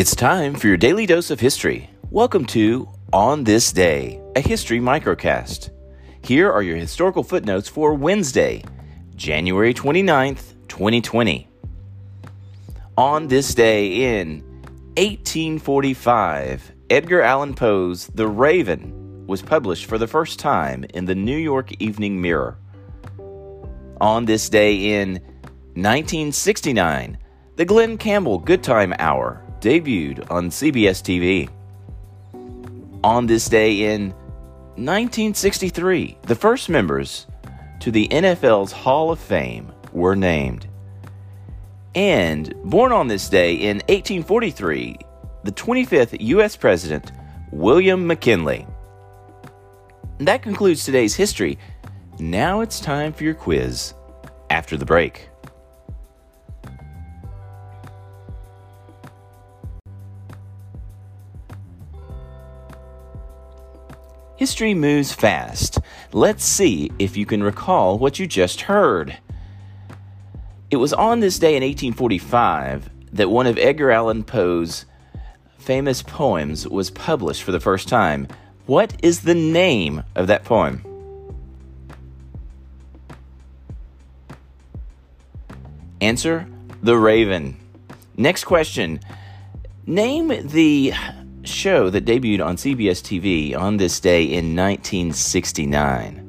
It's time for your daily dose of history. Welcome to On This Day, a history microcast. Here are your historical footnotes for Wednesday, January 29th, 2020. On this day in 1845, Edgar Allan Poe's The Raven was published for the first time in the New York Evening Mirror. On this day in 1969, the Glen Campbell Good Time Hour debuted on CBS TV. On this day in 1963, the first members to the NFL's Hall of Fame were named. And born on this day in 1843, the 25th U.S. President, William McKinley. That concludes today's history. Now it's time for your quiz after the break. History moves fast. Let's see if you can recall what you just heard. It was on this day in 1845 that one of Edgar Allan Poe's famous poems was published for the first time. What is the name of that poem? Answer The Raven. Next question. Name the show that debuted on CBS TV on this day in 1969.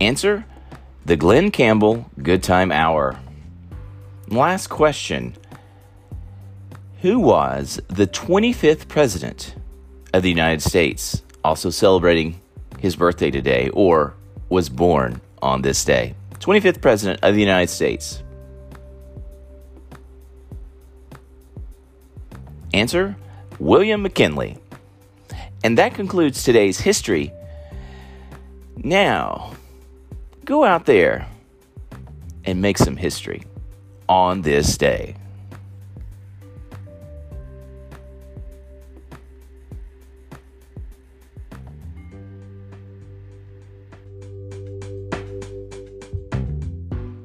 Answer The Glen Campbell Good Time Hour. Last question Who was the 25th President of the United States, also celebrating his birthday today, or was born on this day? 25th President of the United States. Answer William McKinley. And that concludes today's history. Now, go out there and make some history on this day.